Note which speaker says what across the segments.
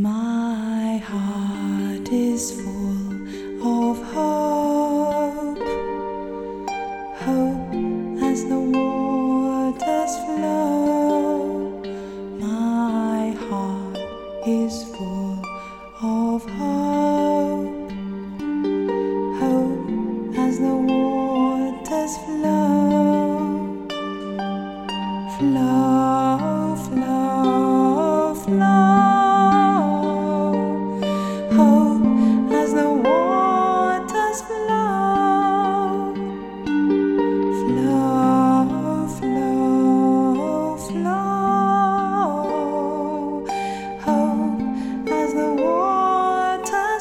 Speaker 1: My heart is full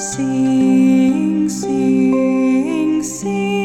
Speaker 1: Sing, sing, sing.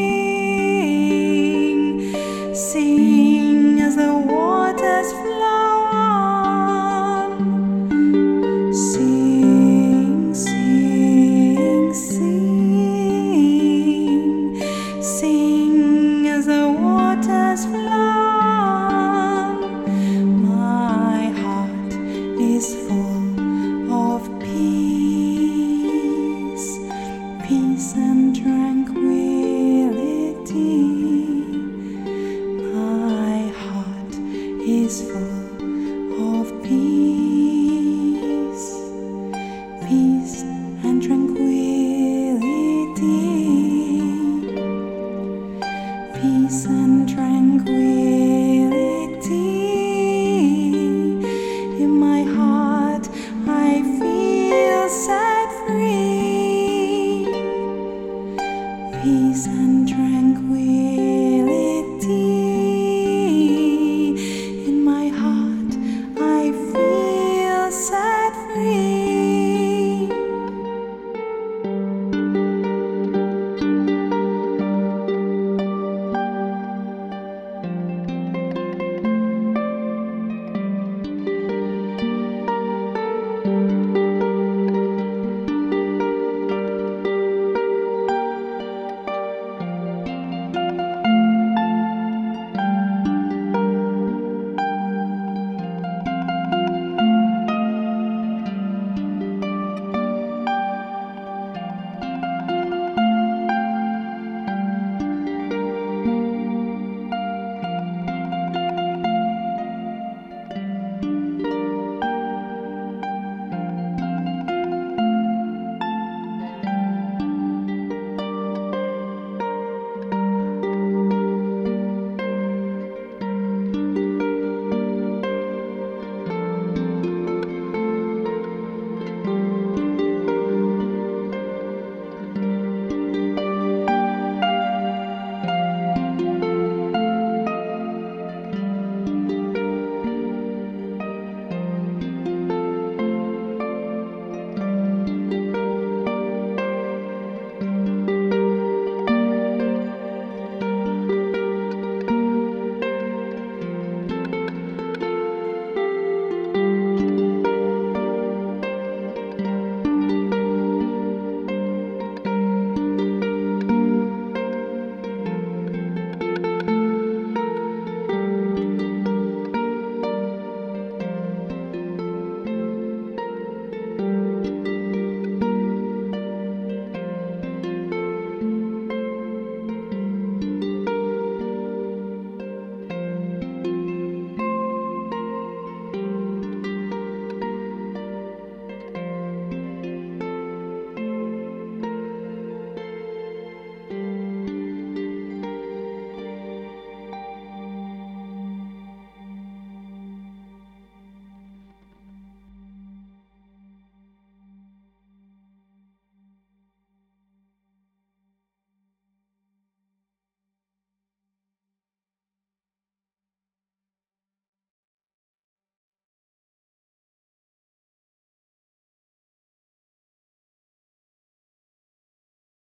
Speaker 1: is full of peace, peace and tranquility, peace and tranquility.